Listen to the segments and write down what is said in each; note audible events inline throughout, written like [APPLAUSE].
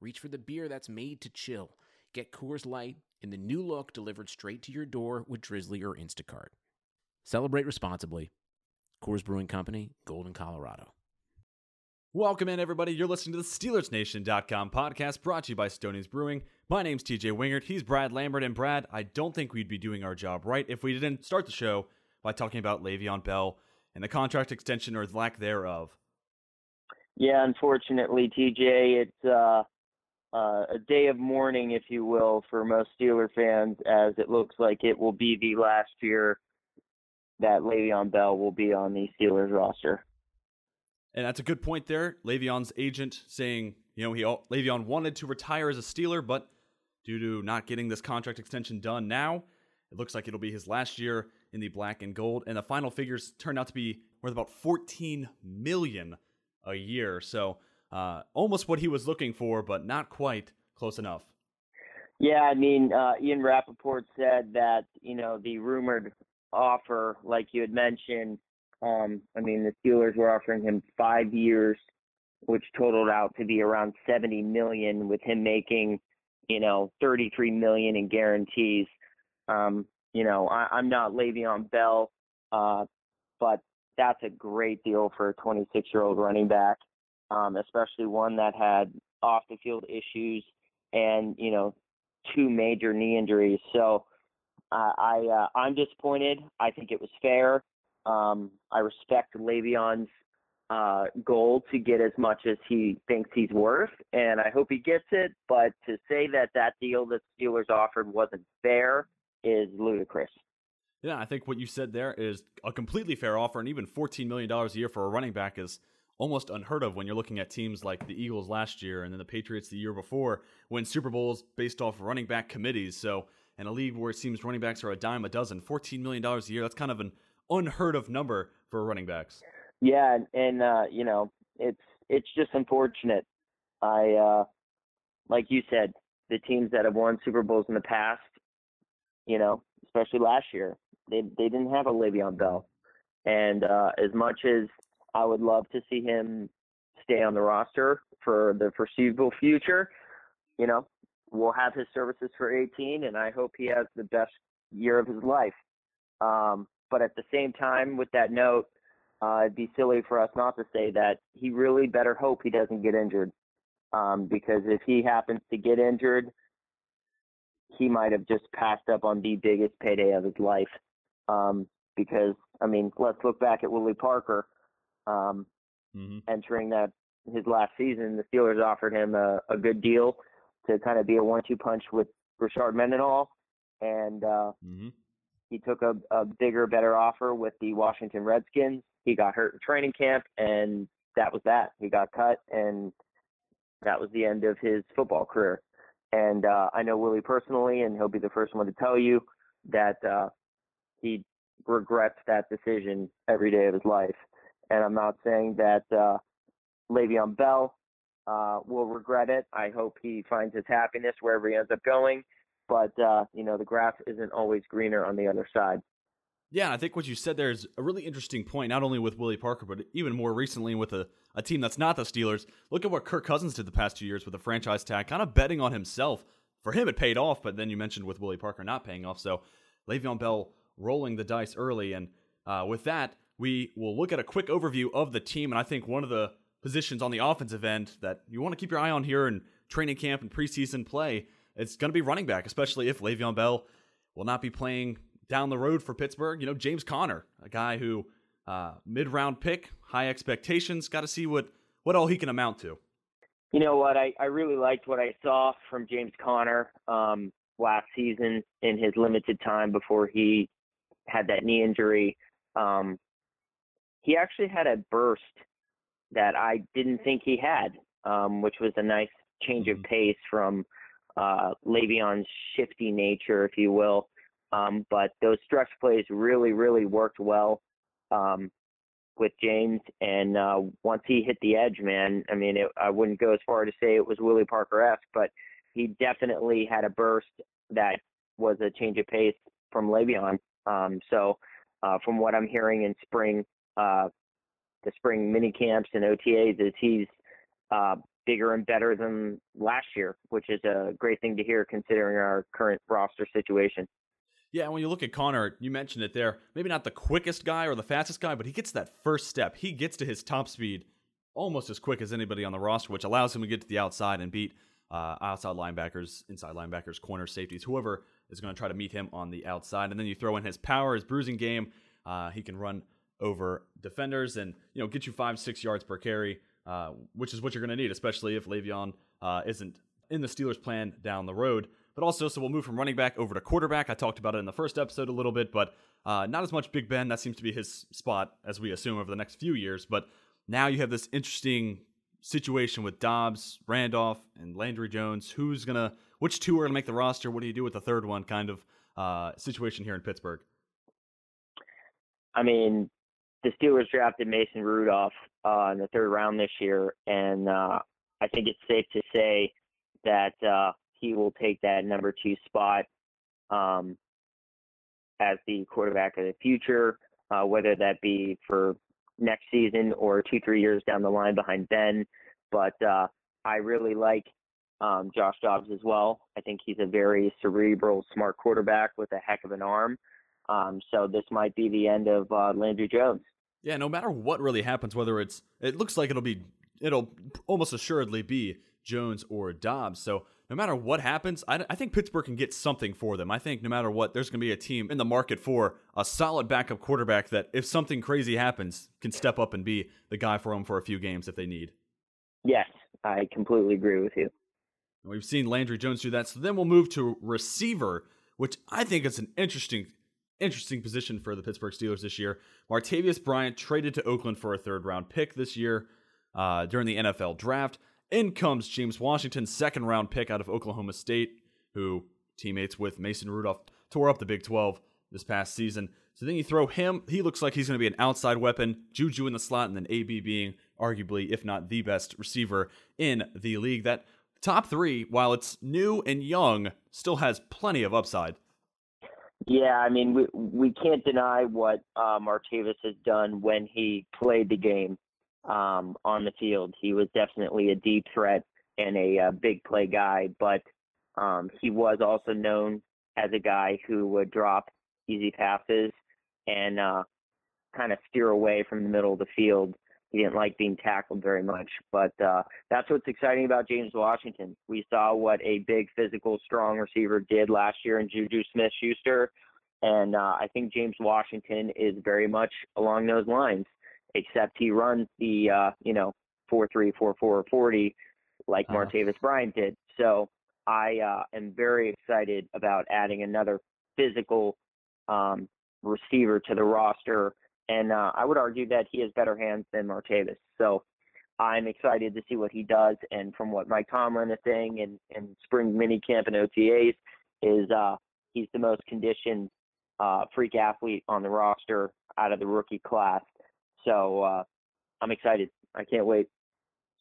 reach for the beer that's made to chill. Get Coors Light in the new look delivered straight to your door with Drizzly or Instacart. Celebrate responsibly. Coors Brewing Company, Golden, Colorado. Welcome in, everybody. You're listening to the SteelersNation.com podcast brought to you by Stoney's Brewing. My name's TJ Wingert. He's Brad Lambert. And Brad, I don't think we'd be doing our job right if we didn't start the show by talking about Le'Veon Bell and the contract extension or lack thereof. Yeah, unfortunately, TJ, it's uh, uh, a day of mourning, if you will, for most Steeler fans, as it looks like it will be the last year that Le'Veon Bell will be on the Steelers roster. And that's a good point there. Le'Veon's agent saying, you know, he Le'Veon wanted to retire as a Steeler, but due to not getting this contract extension done now, it looks like it'll be his last year in the black and gold. And the final figures turned out to be worth about 14 million a year. So uh, almost what he was looking for, but not quite close enough. Yeah, I mean, uh, Ian Rapoport said that, you know, the rumored offer, like you had mentioned, um, I mean, the Steelers were offering him five years, which totaled out to be around 70 million, with him making, you know, 33 million in guarantees. Um, you know, I, I'm not Le'Veon Bell, uh, but that's a great deal for a 26 year old running back, um, especially one that had off the field issues and you know two major knee injuries. So uh, I uh, I'm disappointed. I think it was fair. Um, I respect Le'Veon's uh, goal to get as much as he thinks he's worth, and I hope he gets it. But to say that that deal that Steelers offered wasn't fair is ludicrous. Yeah, I think what you said there is a completely fair offer, and even $14 million a year for a running back is almost unheard of when you're looking at teams like the Eagles last year and then the Patriots the year before win Super Bowls based off running back committees. So, in a league where it seems running backs are a dime a dozen, $14 million a year, that's kind of an unheard of number for running backs. Yeah, and, uh, you know, it's it's just unfortunate. I uh, like you said, the teams that have won Super Bowls in the past, you know, especially last year, they they didn't have a Le'Veon Bell, and uh, as much as I would love to see him stay on the roster for the foreseeable future, you know, we'll have his services for 18, and I hope he has the best year of his life. Um, but at the same time, with that note, uh, it'd be silly for us not to say that he really better hope he doesn't get injured. Um, because if he happens to get injured, he might have just passed up on the biggest payday of his life. Um, because I mean, let's look back at Willie Parker. Um, mm-hmm. Entering that his last season, the Steelers offered him a, a good deal to kind of be a one-two punch with Rashard Mendenhall, and uh, mm-hmm. he took a, a bigger, better offer with the Washington Redskins. He got hurt in training camp, and that was that. He got cut, and that was the end of his football career. And uh, I know Willie personally, and he'll be the first one to tell you that uh, he regrets that decision every day of his life. And I'm not saying that uh, Le'Veon Bell uh, will regret it. I hope he finds his happiness wherever he ends up going. But uh, you know, the grass isn't always greener on the other side. Yeah, I think what you said there is a really interesting point, not only with Willie Parker, but even more recently with a, a team that's not the Steelers. Look at what Kirk Cousins did the past two years with a franchise tag, kind of betting on himself. For him, it paid off, but then you mentioned with Willie Parker not paying off. So Le'Veon Bell rolling the dice early. And uh, with that, we will look at a quick overview of the team. And I think one of the positions on the offensive end that you want to keep your eye on here in training camp and preseason play, is going to be running back, especially if Le'Veon Bell will not be playing down the road for Pittsburgh. You know, James Conner, a guy who uh, mid round pick, high expectations. Got to see what what all he can amount to. You know what? I, I really liked what I saw from James Conner um, last season in his limited time before he had that knee injury. Um, he actually had a burst that I didn't think he had, um, which was a nice change of Mhm. pace from uh, Le'Veon's shifty nature, if you will. Um, but those stretch plays really, really worked well um, with James. And uh, once he hit the edge, man, I mean, it, I wouldn't go as far to say it was Willie Parker-esque, but he definitely had a burst that was a change of pace from Le'Veon. Um, so, uh, from what I'm hearing in spring, uh, the spring mini camps and OTAs, is he's uh, bigger and better than last year, which is a great thing to hear considering our current roster situation. Yeah, when you look at Conner, you mentioned it there. Maybe not the quickest guy or the fastest guy, but he gets that first step. He gets to his top speed almost as quick as anybody on the roster, which allows him to get to the outside and beat uh, outside linebackers, inside linebackers, corner safeties, whoever is going to try to meet him on the outside. And then you throw in his power, his bruising game. Uh, he can run over defenders and you know get you five, six yards per carry, uh, which is what you're going to need, especially if Le'Veon uh, isn't in the Steelers' plan down the road. But also, so we'll move from running back over to quarterback. I talked about it in the first episode a little bit, but uh, not as much Big Ben. That seems to be his spot, as we assume, over the next few years. But now you have this interesting situation with Dobbs, Randolph, and Landry Jones. Who's gonna? Which two are gonna make the roster? What do you do with the third one? Kind of uh, situation here in Pittsburgh. I mean, the Steelers drafted Mason Rudolph uh, in the third round this year, and uh, I think it's safe to say that uh, he will take that number two spot um, as the quarterback of the future, uh, whether that be for next season or two, three years down the line behind Ben. But uh, I really like um, Josh Dobbs as well. I think he's a very cerebral, smart quarterback with a heck of an arm. Um, so this might be the end of uh, Landry Jones. Yeah, no matter what really happens, whether it's it looks like it'll be it'll almost assuredly be Jones or Dobbs. So no matter what happens, I, I think Pittsburgh can get something for them. I think no matter what, there's going to be a team in the market for a solid backup quarterback that, if something crazy happens, can step up and be the guy for them for a few games if they need. Yes, I completely agree with you. We've seen Landry Jones do that. So then we'll move to receiver, which I think is an interesting interesting position for the Pittsburgh Steelers this year. Martavis Bryant traded to Oakland for a third round pick this year uh, during the NFL draft. In comes James Washington, second round pick out of Oklahoma State, who teammates with Mason Rudolph tore up the Big 12 this past season. So then you throw him. He looks like he's going to be an outside weapon. Juju in the slot, and then AB being arguably, if not the best receiver in the league. That top three, while it's new and young, still has plenty of upside. Yeah, I mean, we we can't deny what uh, Martavis has done when he played the game um, on the field. He was definitely a deep threat and a, uh big play guy, but um, he was also known as a guy who would drop easy passes and uh, kind of steer away from the middle of the field. He didn't like being tackled very much, but uh, that's what's exciting about James Washington. We saw what a big, physical, strong receiver did last year in Juju Smith-Schuster, and uh, I think James Washington is very much along those lines. Except he runs the uh, you know four three four four forty like Uh-huh. Martavis Bryant did. So I uh, am very excited about adding another physical um, receiver to the roster and uh, I would argue that he has better hands than Martavis. So I'm excited to see what he does. And from what Mike Tomlin is saying in, in spring mini camp and OTAs, is uh, he's the most conditioned uh, freak athlete on the roster out of the rookie class. So uh, I'm excited. I can't wait.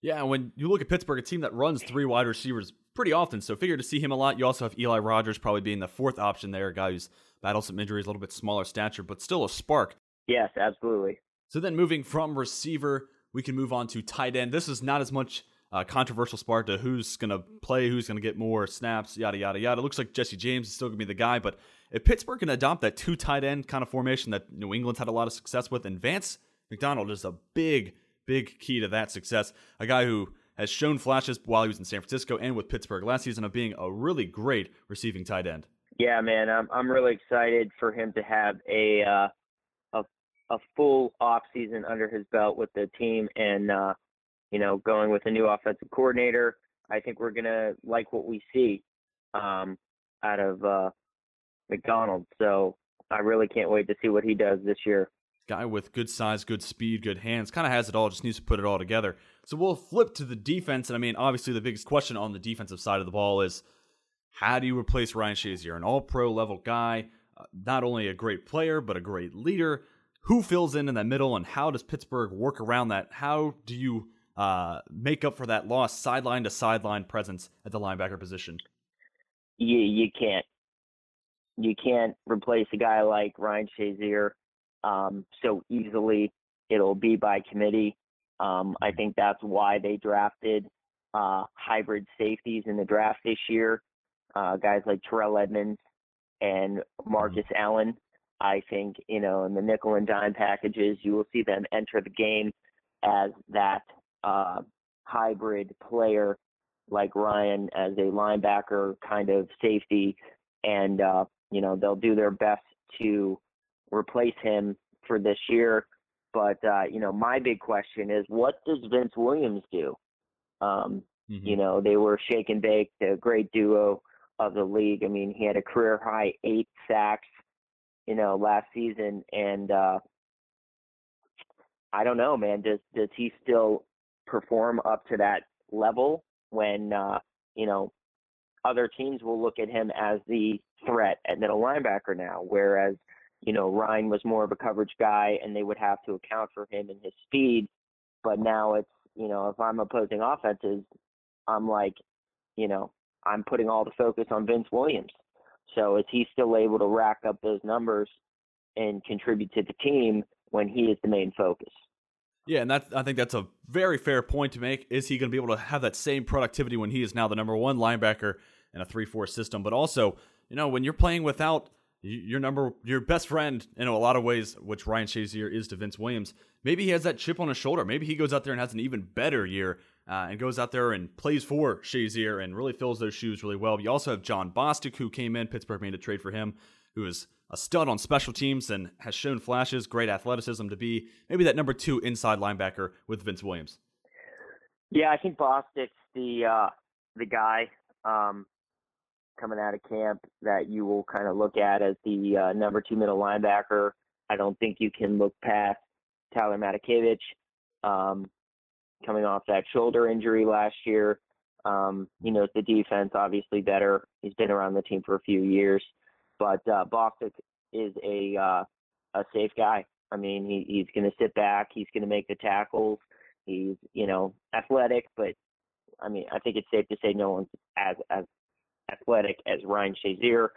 Yeah, when you look at Pittsburgh, a team that runs three wide receivers pretty often, so figure to see him a lot. You also have Eli Rogers probably being the fourth option there, a guy who's battled some injuries, a little bit smaller stature, but still a spark. Yes, absolutely. So then moving from receiver, we can move on to tight end. This is not as much uh, controversial spark to who's going to play, who's going to get more snaps, yada, yada, yada. It looks like Jesse James is still going to be the guy, but if Pittsburgh can adopt that two tight end kind of formation that New England's had a lot of success with, and Vance McDonald is a big, big key to that success. A guy who has shown flashes while he was in San Francisco and with Pittsburgh last season of being a really great receiving tight end. Yeah, man, I'm I'm really excited for him to have a uh, a full off season under his belt with the team, and uh, you know, going with a new offensive coordinator. I think we're gonna like what we see um, out of uh, McDonald. So I really can't wait to see what he does this year. Guy with good size, good speed, good hands, kind of has it all, just needs to put it all together. So we'll flip to the defense. And I mean, obviously, the biggest question on the defensive side of the ball is how do you replace Ryan Shazier, an all pro level guy, uh, not only a great player, but a great leader? Who fills in in that middle, and how does Pittsburgh work around that? How do you uh, make up for that lost sideline to sideline presence at the linebacker position? You you can't you can't replace a guy like Ryan Shazier um, so easily. It'll be by committee. Um, I think that's why they drafted uh, hybrid safeties in the draft this year. Uh, guys like Terrell Edmunds and Marcus mm-hmm. Allen. I think, you know, in the nickel and dime packages, you will see them enter the game as that uh, hybrid player like Ryan as a linebacker kind of safety. And, uh, you know, they'll do their best to replace him for this year. But uh, you know, my big question is, what does Vince Williams do? Um, mm-hmm. You know, they were shake and bake, the great duo of the league. I mean, he had a career high eight sacks, you know, last season, and uh, I don't know, man. Does does he still perform up to that level when uh, you know other teams will look at him as the threat at middle linebacker now, whereas you know, Ryan was more of a coverage guy and they would have to account for him and his speed. But now it's, you know, if I'm opposing offenses, I'm like, you know, I'm putting all the focus on Vince Williams. So is he still able to rack up those numbers and contribute to the team when he is the main focus? Yeah, and that I think that's a very fair point to make. Is he going to be able to have that same productivity when he is now the number one linebacker in a three-four system? But also, you know, when you're playing without your number, your best friend in a lot of ways, which Ryan Shazier is to Vince Williams. Maybe he has that chip on his shoulder. Maybe he goes out there and has an even better year uh, and goes out there and plays for Shazier and really fills those shoes really well. You also have Jon Bostic, who came in. Pittsburgh made a trade for him, who is a stud on special teams and has shown flashes, great athleticism to be maybe that number two inside linebacker with Vince Williams. Yeah, I think Bostic's the uh, the guy. Um, coming out of camp that you will kind of look at as the uh, number two middle linebacker. I don't think you can look past Tyler Matakevich um, coming off that shoulder injury last year. Um, he knows the defense obviously better. He's been around the team for a few years, but uh, Bostic is a uh, a safe guy. I mean, he, he's going to sit back. He's going to make the tackles. He's you know athletic, but I mean, I think it's safe to say no one's as as athletic as Ryan Shazier.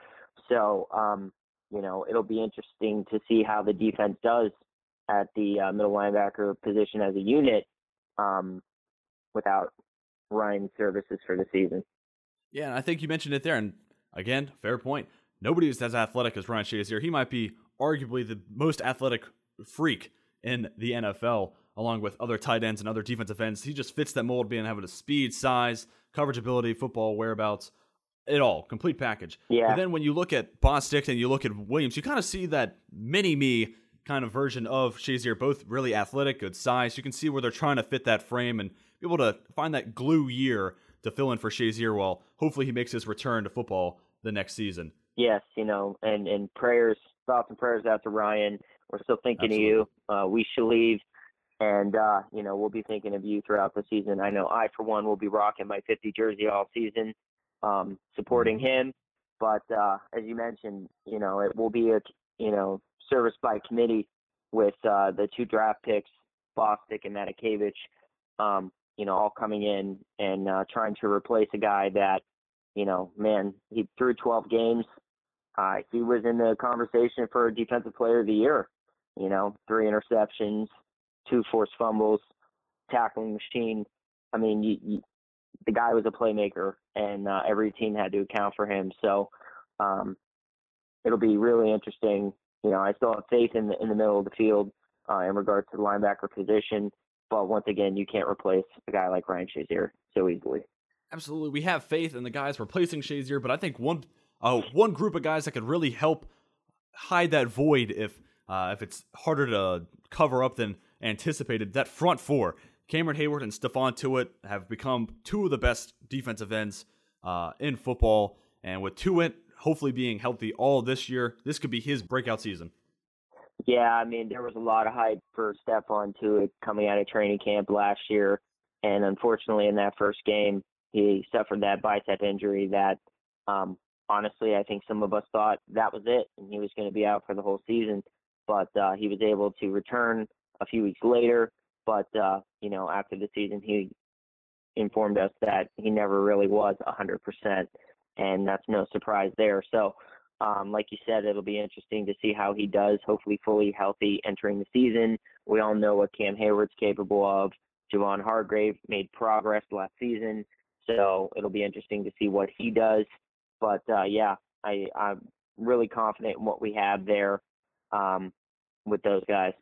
So, um, you know, it'll be interesting to see how the defense does at the uh, middle linebacker position as a unit um, without Ryan's services for the season. Yeah, and I think you mentioned it there. And again, fair point. Nobody is as athletic as Ryan Shazier. He might be arguably the most athletic freak in the NFL, along with other tight ends and other defensive ends. He just fits that mold, being having a speed, size, coverage ability, football whereabouts it all, complete package. Yeah. But then when you look at Bostic and you look at Williams, you kind of see that mini me kind of version of Shazier, both really athletic, good size. You can see where they're trying to fit that frame and be able to find that glue year to fill in for Shazier while hopefully he makes his return to football the next season. Yes, you know, and, and prayers, thoughts and prayers out to Ryan. We're still thinking Absolutely. of you. Uh, we shall leave. And, uh, you know, we'll be thinking of you throughout the season. I know I, for one, will be rocking my 50 jersey all season um, supporting mm-hmm. him. But uh, as you mentioned, you know, it will be a you know service by committee with uh, the two draft picks, Bostic and Matakevich, um, you know, all coming in and uh, trying to replace a guy that, you know, man, he threw 12 games. Uh, he was in the conversation for defensive player of the year. You know, three interceptions, two forced fumbles, tackling machine. I mean, you, you, the guy was a playmaker, and uh, every team had to account for him. So um, it'll be really interesting. You know, I still have faith in the in the middle of the field uh, in regards to the linebacker position, but once again, you can't replace a guy like Ryan Shazier so easily. Absolutely, we have faith in the guys replacing Shazier, but I think one uh, one group of guys that could really help hide that void if uh, if it's harder to cover up than anticipated. That front four, Cameron Heyward and Stephon Tuitt have become two of the best defensive ends uh, in football. And with Tuitt hopefully being healthy all this year, this could be his breakout season. Yeah, I mean, there was a lot of hype for Stephon Tuitt coming out of training camp last year, and unfortunately, in that first game, he suffered that bicep injury that, um, honestly, I think some of us thought that was it, and he was going to be out for the whole season. But uh, he was able to return a few weeks later. But uh, you know, after the season, he informed us that he never really was 100%, and that's no surprise there. So um, like you said, it'll be interesting to see how he does, hopefully fully healthy entering the season. We all know what Cam Heyward's capable of. Javon Hargrave made progress last season, so it'll be interesting to see what he does. But uh, yeah, I, I'm really confident in what we have there um, with those guys.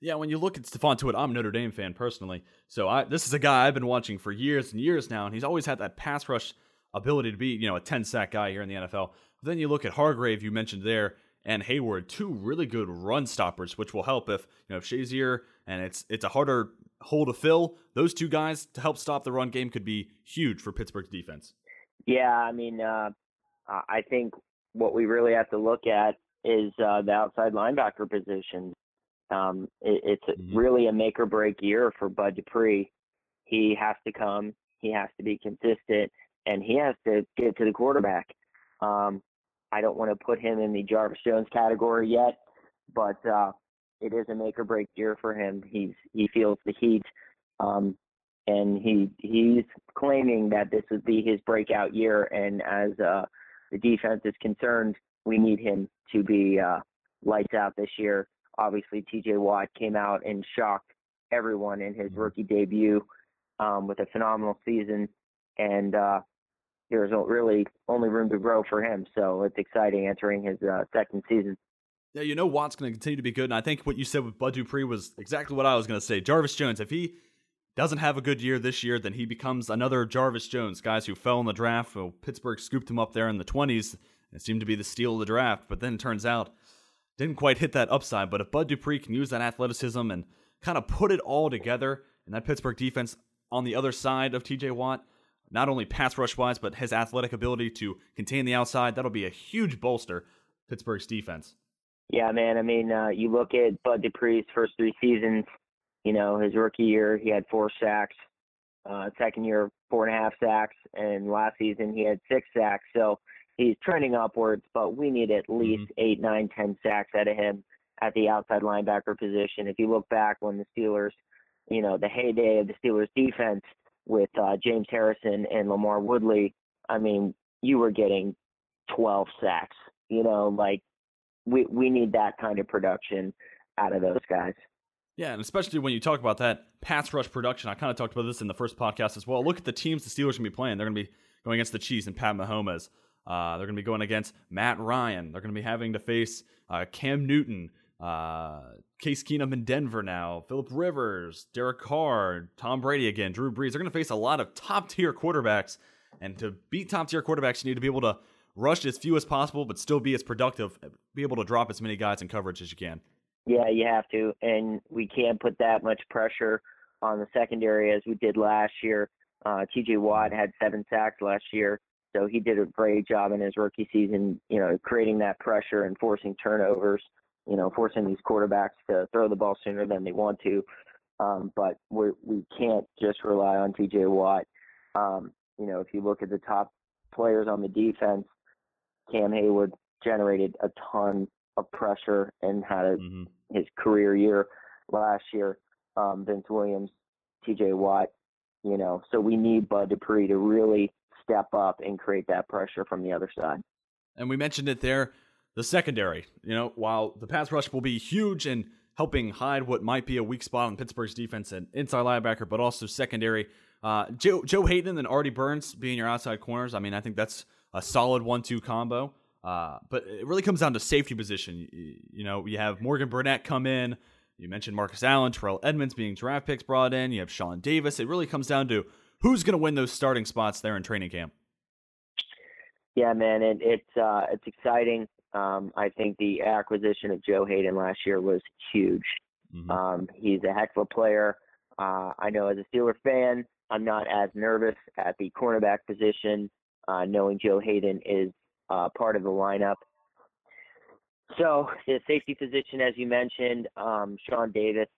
Yeah, when you look at Stephon Tuitt, I'm a Notre Dame fan personally, so I, this is a guy I've been watching for years and years now, and he's always had that pass rush ability to be, you know, a 10 sack guy here in the NFL. But then you look at Hargrave, you mentioned there, and Heyward, two really good run stoppers, which will help if you know if Shazier and it's it's a harder hole to fill. Those two guys to help stop the run game could be huge for Pittsburgh's defense. Yeah, I mean, uh, I think what we really have to look at is uh, the outside linebacker position. Um, it, it's mm-hmm. really a make or break year for Bud Dupree. He has to come, he has to be consistent, and he has to get to the quarterback. Um, I don't want to put him in the Jarvis Jones category yet, but uh, it is a make or break year for him. He's he feels the heat, um, and he he's claiming that this would be his breakout year. And as uh, the defense is concerned, we need him to be uh, lights out this year. Obviously, T.J. Watt came out and shocked everyone in his mm-hmm. rookie debut um, with a phenomenal season, and uh, there's really only room to grow for him. So it's exciting entering his uh, second season. Yeah, you know Watt's going to continue to be good, and I think what you said with Bud Dupree was exactly what I was going to say. Jarvis Jones, if he doesn't have a good year this year, then he becomes another Jarvis Jones. Guys who fell in the draft. Well, Pittsburgh scooped him up there in the 20s. It seemed to be the steal of the draft, but then it turns out didn't quite hit that upside. But if Bud Dupree can use that athleticism and kind of put it all together, and that Pittsburgh defense on the other side of TJ Watt, not only pass rush wise, but his athletic ability to contain the outside. That'll be a huge bolster Pittsburgh's defense. Yeah, man. I mean, uh, you look at Bud Dupree's first three seasons. You know, his rookie year he had four sacks. Uh, second year, four and a half sacks, and last season he had six sacks. So he's trending upwards, but we need at least mm-hmm. eight, nine, ten sacks out of him at the outside linebacker position. If you look back when the Steelers, you know, the heyday of the Steelers defense, with uh, James Harrison and LaMarr Woodley, I mean, you were getting 12 sacks. You know, like we we need that kind of production out of those guys. Yeah, and especially when you talk about that pass rush production, I kind of talked about this in the first podcast as well. Look at the teams the Steelers to be playing. They're going to be going against the Chiefs and Pat Mahomes. Uh, they're going to be going against Matt Ryan. They're going to be having to face uh, Cam Newton, uh, Case Keenum in Denver now, Philip Rivers, Derek Carr, Tom Brady again, Drew Brees. They're going to face a lot of top tier quarterbacks. And to beat top tier quarterbacks, you need to be able to rush as few as possible, but still be as productive, be able to drop as many guys in coverage as you can. Yeah, you have to. And we can't put that much pressure on the secondary as we did last year. Uh, TJ Watt had seven sacks last year, so he did a great job in his rookie season, you know, creating that pressure and forcing turnovers you know, forcing these quarterbacks to throw the ball sooner than they want to. Um, but we we can't just rely on T.J. Watt. Um, you know, if you look at the top players on the defense, Cam Heyward generated a ton of pressure and had a, mm-hmm. his career year last year. Um, Vince Williams, T.J. Watt. You know, so we need Bud Dupree to really step up and create that pressure from the other side. And we mentioned it there the secondary. You know, while the pass rush will be huge in helping hide what might be a weak spot on Pittsburgh's defense and inside linebacker, but also secondary. Uh, Joe, Joe Haden and Artie Burns being your outside corners. I mean, I think that's a solid one-two combo. Uh, but it really comes down to safety position. You, you, know, you have Morgan Burnett come in. You mentioned Marcus Allen, Terrell Edmunds being draft picks brought in. You have Sean Davis. It really comes down to who's going to win those starting spots there in training camp. Yeah, man, it, it's uh, it's exciting. Um, I think the acquisition of Joe Haden last year was huge. Mm-hmm. Um, he's a heck of a player. Uh, I know as a Steeler fan, I'm not as nervous at the cornerback position, uh, knowing Joe Haden is uh, part of the lineup. So the safety position, as you mentioned, um, Sean Davis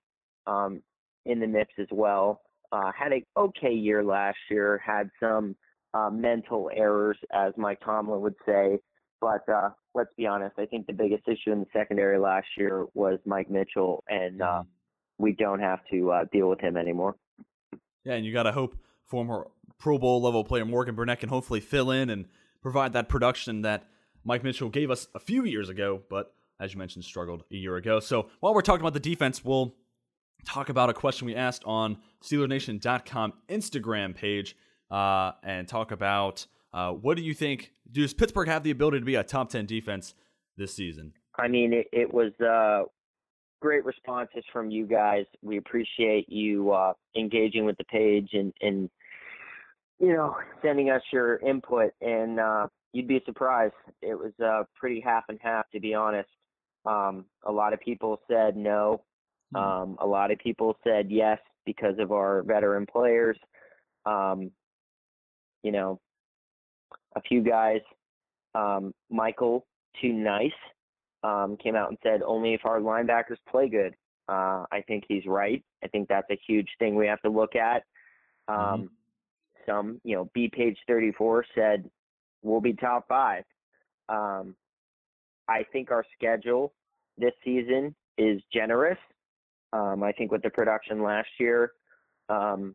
um, in the mix as well. Uh, had an okay year last year. Had some uh, mental errors, as Mike Tomlin would say. But uh, let's be honest. I think the biggest issue in the secondary last year was Mike Mitchell, and uh, we don't have to uh, deal with him anymore. Yeah, and you got to hope former Pro Bowl level player Morgan Burnett can hopefully fill in and provide that production that Mike Mitchell gave us a few years ago, but as you mentioned, struggled a year ago. So while we're talking about the defense, we'll talk about a question we asked on SteelerNation.com Instagram page uh, and talk about uh, what do you think? Does Pittsburgh have the ability to be a top 10 defense this season? I mean, it, it was uh, great responses from you guys. We appreciate you uh, engaging with the page and, and, you know, sending us your input. And uh, you'd be surprised. It was uh, pretty half and half, to be honest. Um, a lot of people said no. Hmm. Um, a lot of people said yes because of our veteran players. Um, you know, a few guys, um, Michael, too nice, um, came out and said only if our linebackers play good. Uh, I think he's right. I think that's a huge thing we have to look at. Mm-hmm. Um. Some, you know, B page 34 said we'll be top five. Um, I think our schedule this season is generous. Um, I think with the production last year um,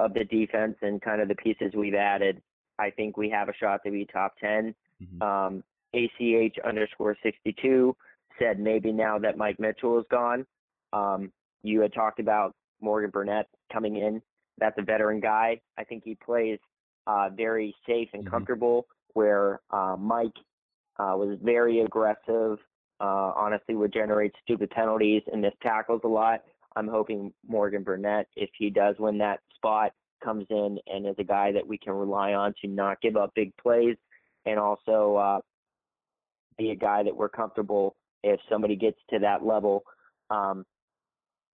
of the defense and kind of the pieces we've added, I think we have a shot to be top 10. Mm-hmm. Um, ACH underscore 62 said maybe now that Mike Mitchell is gone. Um, you had talked about Morgan Burnett coming in. That's a veteran guy. I think he plays uh, very safe and mm-hmm. comfortable, where uh, Mike uh, was very aggressive, uh, honestly would generate stupid penalties and missed tackles a lot. I'm hoping Morgan Burnett, if he does win that spot, comes in and is a guy that we can rely on to not give up big plays and also uh, be a guy that we're comfortable if somebody gets to that level, um,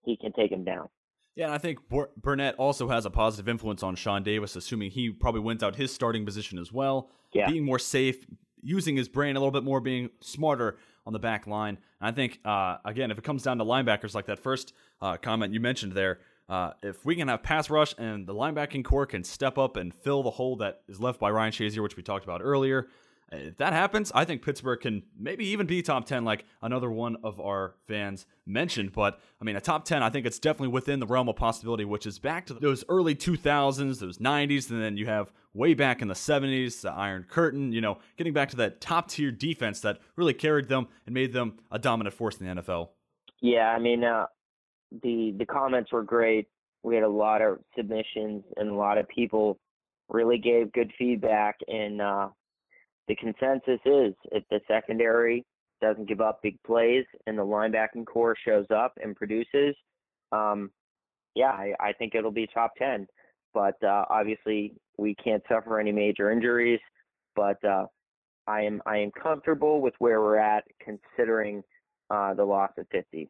he can take him down. Yeah, and I think Burnett also has a positive influence on Sean Davis, assuming he probably wins out his starting position as well. Yeah. Being more safe, using his brain a little bit more, being smarter on the back line. And I think, uh, again, if it comes down to linebackers like that first uh, comment you mentioned there, uh, if we can have pass rush and the linebacking corps can step up and fill the hole that is left by Ryan Shazier, which we talked about earlier, if that happens, I think Pittsburgh can maybe even be top 10, like another one of our fans mentioned. But I mean, a top 10, I think it's definitely within the realm of possibility, which is back to those early 2000s, those 90s, and then you have way back in the 70s, the Iron Curtain, you know, getting back to that top tier defense that really carried them and made them a dominant force in the NFL. Yeah, I mean, uh, the the comments were great. We had a lot of submissions, and a lot of people really gave good feedback. And uh, the consensus is if the secondary doesn't give up big plays and the linebacking corps shows up and produces, um, yeah, I, I, think it'll be top 10. But uh, obviously, we can't suffer any major injuries. But uh, I am I am comfortable with where we're at, considering uh, the loss of 50.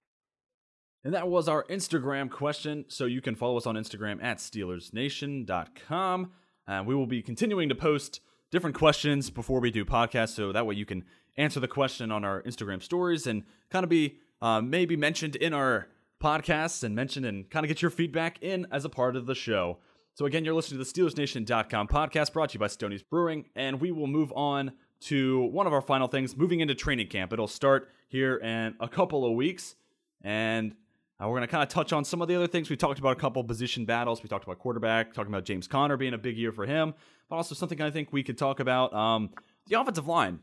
And that was our Instagram question. So you can follow us on Instagram at SteelersNation.com. Uh, we will be continuing to post different questions before we do podcasts, so that way you can answer the question on our Instagram stories and kind of be uh, maybe mentioned in our podcasts and mentioned and kind of get your feedback in as a part of the show. So again, you're listening to the SteelersNation.com podcast brought to you by Stoney's Brewing, and we will move on to one of our final things, moving into training camp. It'll start here in a couple of weeks, and uh, we're going to kind of touch on some of the other things. We talked about a couple position battles. We talked about quarterback, talking about James Conner being a big year for him but also something I think we could talk about um, the offensive line.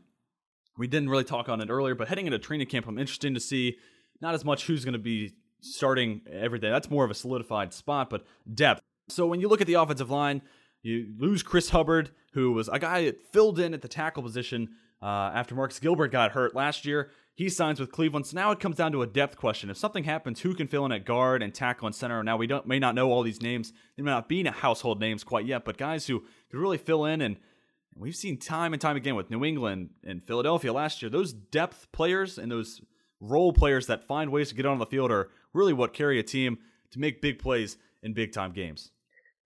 We didn't really talk on it earlier, but heading into training camp, I'm interested to see not as much who's going to be starting everything. That's more of a solidified spot, but depth. So when you look at the offensive line, you lose Chris Hubbard, who was a guy that filled in at the tackle position uh, after Marcus Gilbert got hurt last year. He signs with Cleveland. So now it comes down to a depth question. If something happens, who can fill in at guard and tackle and center? Now we don't may not know all these names. They may not be household names quite yet, but guys who could really fill in and we've seen time and time again with New England and Philadelphia last year, those depth players and those role players that find ways to get on the field are really what carry a team to make big plays in big time games.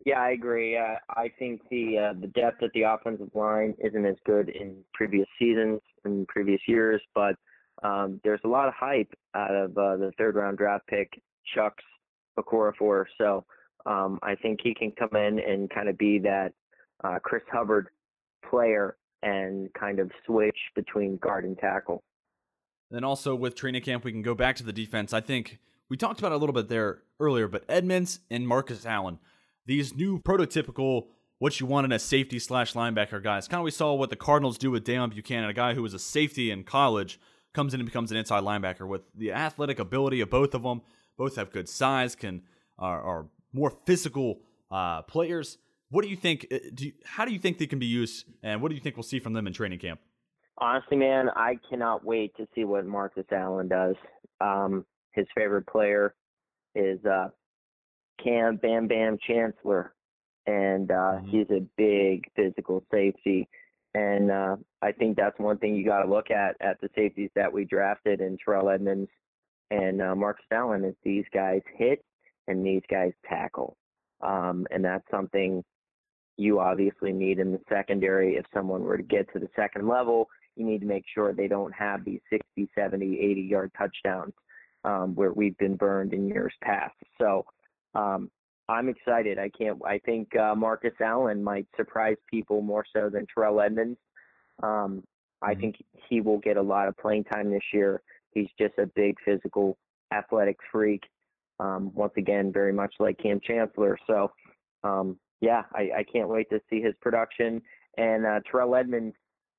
Yeah, I agree. Uh, I think the uh, the depth at the offensive line isn't as good in previous seasons and previous years, but um, there's a lot of hype out of uh, the third round draft pick, Chuks Okorafor. So um, I think he can come in and kind of be that uh, Chris Hubbard player and kind of switch between guard and tackle. Then also with training camp, we can go back to the defense. I think we talked about a little bit there earlier, but Edmunds and Marcus Allen, these new prototypical what you want in a safety slash linebacker guys. Kind of we saw what the Cardinals do with Deone Bucannon, a guy who was a safety in college, comes in and becomes an inside linebacker with the athletic ability of both of them. Both have good size, can are, are more physical uh, players. What do you think? Uh, do you, how do you think they can be used, and what do you think we'll see from them in training camp? Honestly, man, I cannot wait to see what Marcus Allen does. Um, his favorite player is uh, Cam Bam Bam Chancellor and uh, mm-hmm. he's a big physical safety. And uh, I think that's one thing you got to look at at the safeties that we drafted in Terrell Edmunds and uh, Mark Allen is these guys hit and these guys tackle. Um, and that's something you obviously need in the secondary. If someone were to get to the second level, you need to make sure they don't have these 60, 70, 80 yard touchdowns um, where we've been burned in years past. So um, I'm excited. I can't. I think uh, Marcus Allen might surprise people more so than Terrell Edmunds. Um, I mm-hmm. think he will get a lot of playing time this year. He's just a big physical, athletic freak. Um, once again, very much like Kam Chancellor. So, um, yeah, I, I, can't wait to see his production. And uh, Terrell Edmunds,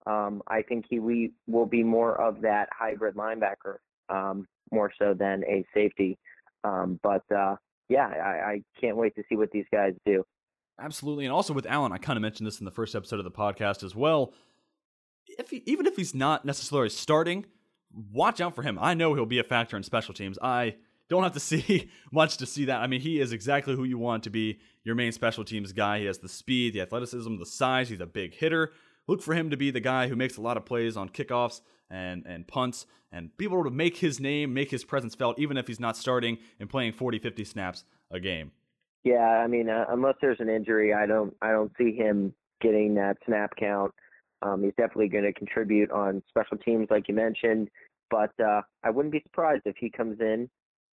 um, I think he we will be more of that hybrid linebacker, um, more so than a safety. Um, but uh, yeah, I, I can't wait to see what these guys do. Absolutely, and also with Allen, I kind of mentioned this in the first episode of the podcast as well. If he, even if he's not necessarily starting, watch out for him. I know he'll be a factor in special teams. I don't have to [LAUGHS] see much to see that. I mean, he is exactly who you want to be your main special teams guy. He has the speed, the athleticism, the size. He's a big hitter. Look for him to be the guy who makes a lot of plays on kickoffs and, and punts and be able to make his name, make his presence felt, even if he's not starting and playing 40, 50 snaps a game. Yeah, I mean, uh, unless there's an injury, I don't, I don't see him getting that snap count. Um, he's definitely going to contribute on special teams, like you mentioned, but uh, I wouldn't be surprised if he comes in,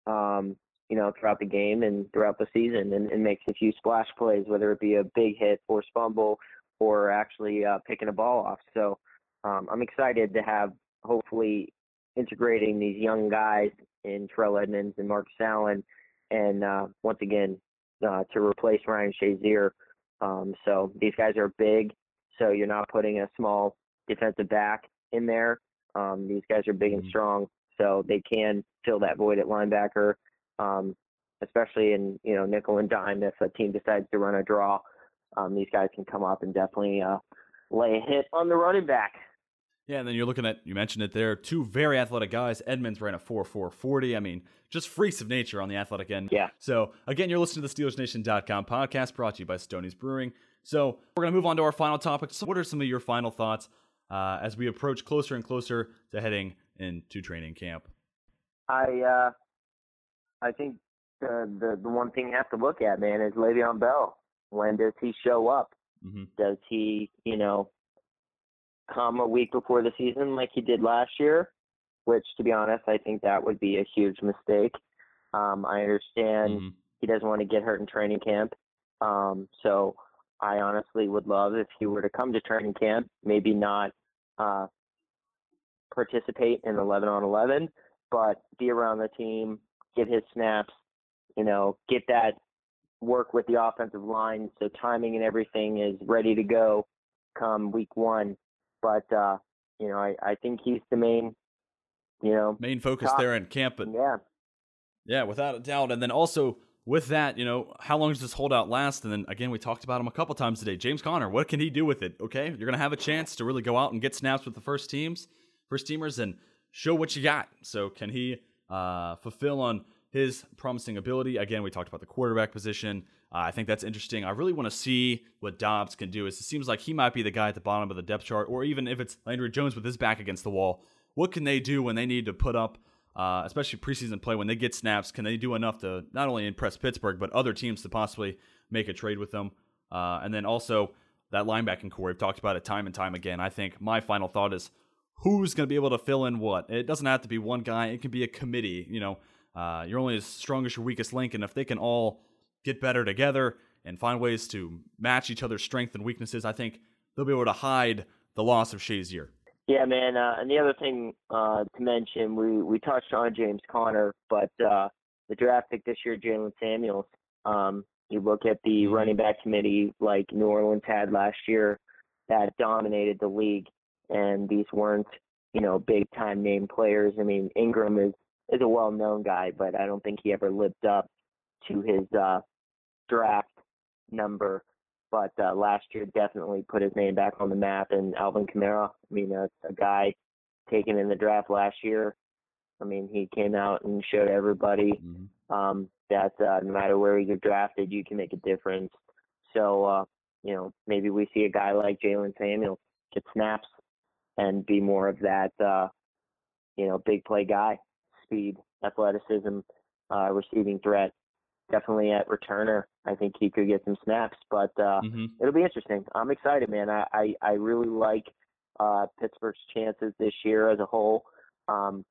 um, you know, throughout the game and throughout the season and, and makes a few splash plays, whether it be a big hit or fumble or actually uh, picking a ball off. So um, I'm excited to have hopefully integrating these young guys in Terrell Edmunds and Marcus Allen, and uh, once again uh, to replace Ryan Shazier. Um, so these guys are big, so you're not putting a small defensive back in there. Um, these guys are big and mm-hmm. strong, so they can fill that void at linebacker, um, especially in you know nickel and dime if a team decides to run a draw. Um, these guys can come up and definitely uh, lay a hit on the running back. Yeah, and then you're looking at you mentioned it there, two very athletic guys. Edmunds ran a 4.440. I mean, just freaks of nature on the athletic end. Yeah. So again, you're listening to the SteelersNation.com podcast brought to you by Stoney's Brewing. So we're gonna move on to our final topic. So what are some of your final thoughts uh, as we approach closer and closer to heading into training camp? I uh, I think the, the the one thing you have to look at, man, is Le'Veon Bell. When does he show up? Mm-hmm. Does he, you know, come a week before the season like he did last year, which, to be honest, I think that would be a huge mistake. Um, I understand mm-hmm. he doesn't want to get hurt in training camp. Um, so I honestly would love if he were to come to training camp, maybe not uh, participate in 11 on 11, but be around the team, get his snaps, you know, get that work with the offensive line so timing and everything is ready to go come week one but uh, you know, I, I think he's the main, you know, main focus top. there in camp. But yeah, yeah, without a doubt. And then also with that, you know, how long does this holdout last? And then again, we talked about him a couple times today. James Conner, what can he do with it? Okay, you're gonna have a chance to really go out and get snaps with the first teams, first teamers, and show what you got. So can he uh, fulfill on his promising ability? Again, we talked about the quarterback position. Uh, I think that's interesting. I really want to see what Dobbs can do. It seems like he might be the guy at the bottom of the depth chart, or even if it's Landry Jones with his back against the wall. What can they do when they need to put up, uh, especially preseason play, when they get snaps? Can they do enough to not only impress Pittsburgh, but other teams to possibly make a trade with them? Uh, and then also that linebacking corps, we've talked about it time and time again. I think my final thought is who's going to be able to fill in what. It doesn't have to be one guy, it can be a committee. You know, uh, you're only as strong as your weakest link, and if they can all get better together and find ways to match each other's strengths and weaknesses, I think they'll be able to hide the loss of Shazier. Yeah, man. Uh, and the other thing uh, to mention, we we touched on James Conner, but uh, the draft pick this year, Jaylen Samuels. Um, you look at the mm-hmm. running back committee like New Orleans had last year, that dominated the league, and these weren't you know big time name players. I mean, Ingram is is a well known guy, but I don't think he ever lived up to his uh, draft number but uh, last year definitely put his name back on the map. And Alvin Kamara, I mean, a, a guy taken in the draft last year. I mean, he came out and showed everybody mm-hmm. um, that uh, no matter where you're drafted, you can make a difference. So, uh, you know, maybe we see a guy like Jaylen Samuel get snaps and be more of that, uh, you know, big play guy, speed, athleticism, uh, receiving threat definitely at returner. I think he could get some snaps, but uh, mm-hmm. it'll be interesting. I'm excited, man. I I, I really like uh, Pittsburgh's chances this year as a whole. Um,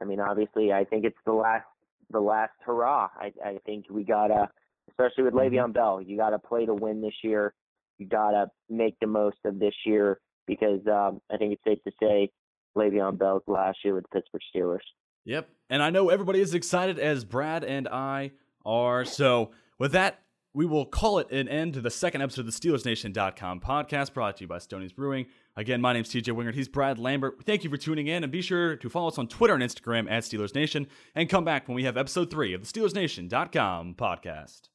I mean, obviously, I think it's the last the last hurrah. I I think we gotta, especially with mm-hmm. Le'Veon Bell, you gotta play to win this year. You gotta make the most of this year because um, I think it's safe to say Le'Veon Bell's last year with the Pittsburgh Steelers. Yep, and I know everybody is excited as Brad and I are. So, with that, we will call it an end to the second episode of the SteelersNation.com podcast brought to you by Stoney's Brewing. Again, my name's TJ Wingert. He's Brad Lambert. Thank you for tuning in, and be sure to follow us on Twitter and Instagram at Steelers Nation, and come back when we have episode three of the SteelersNation.com podcast.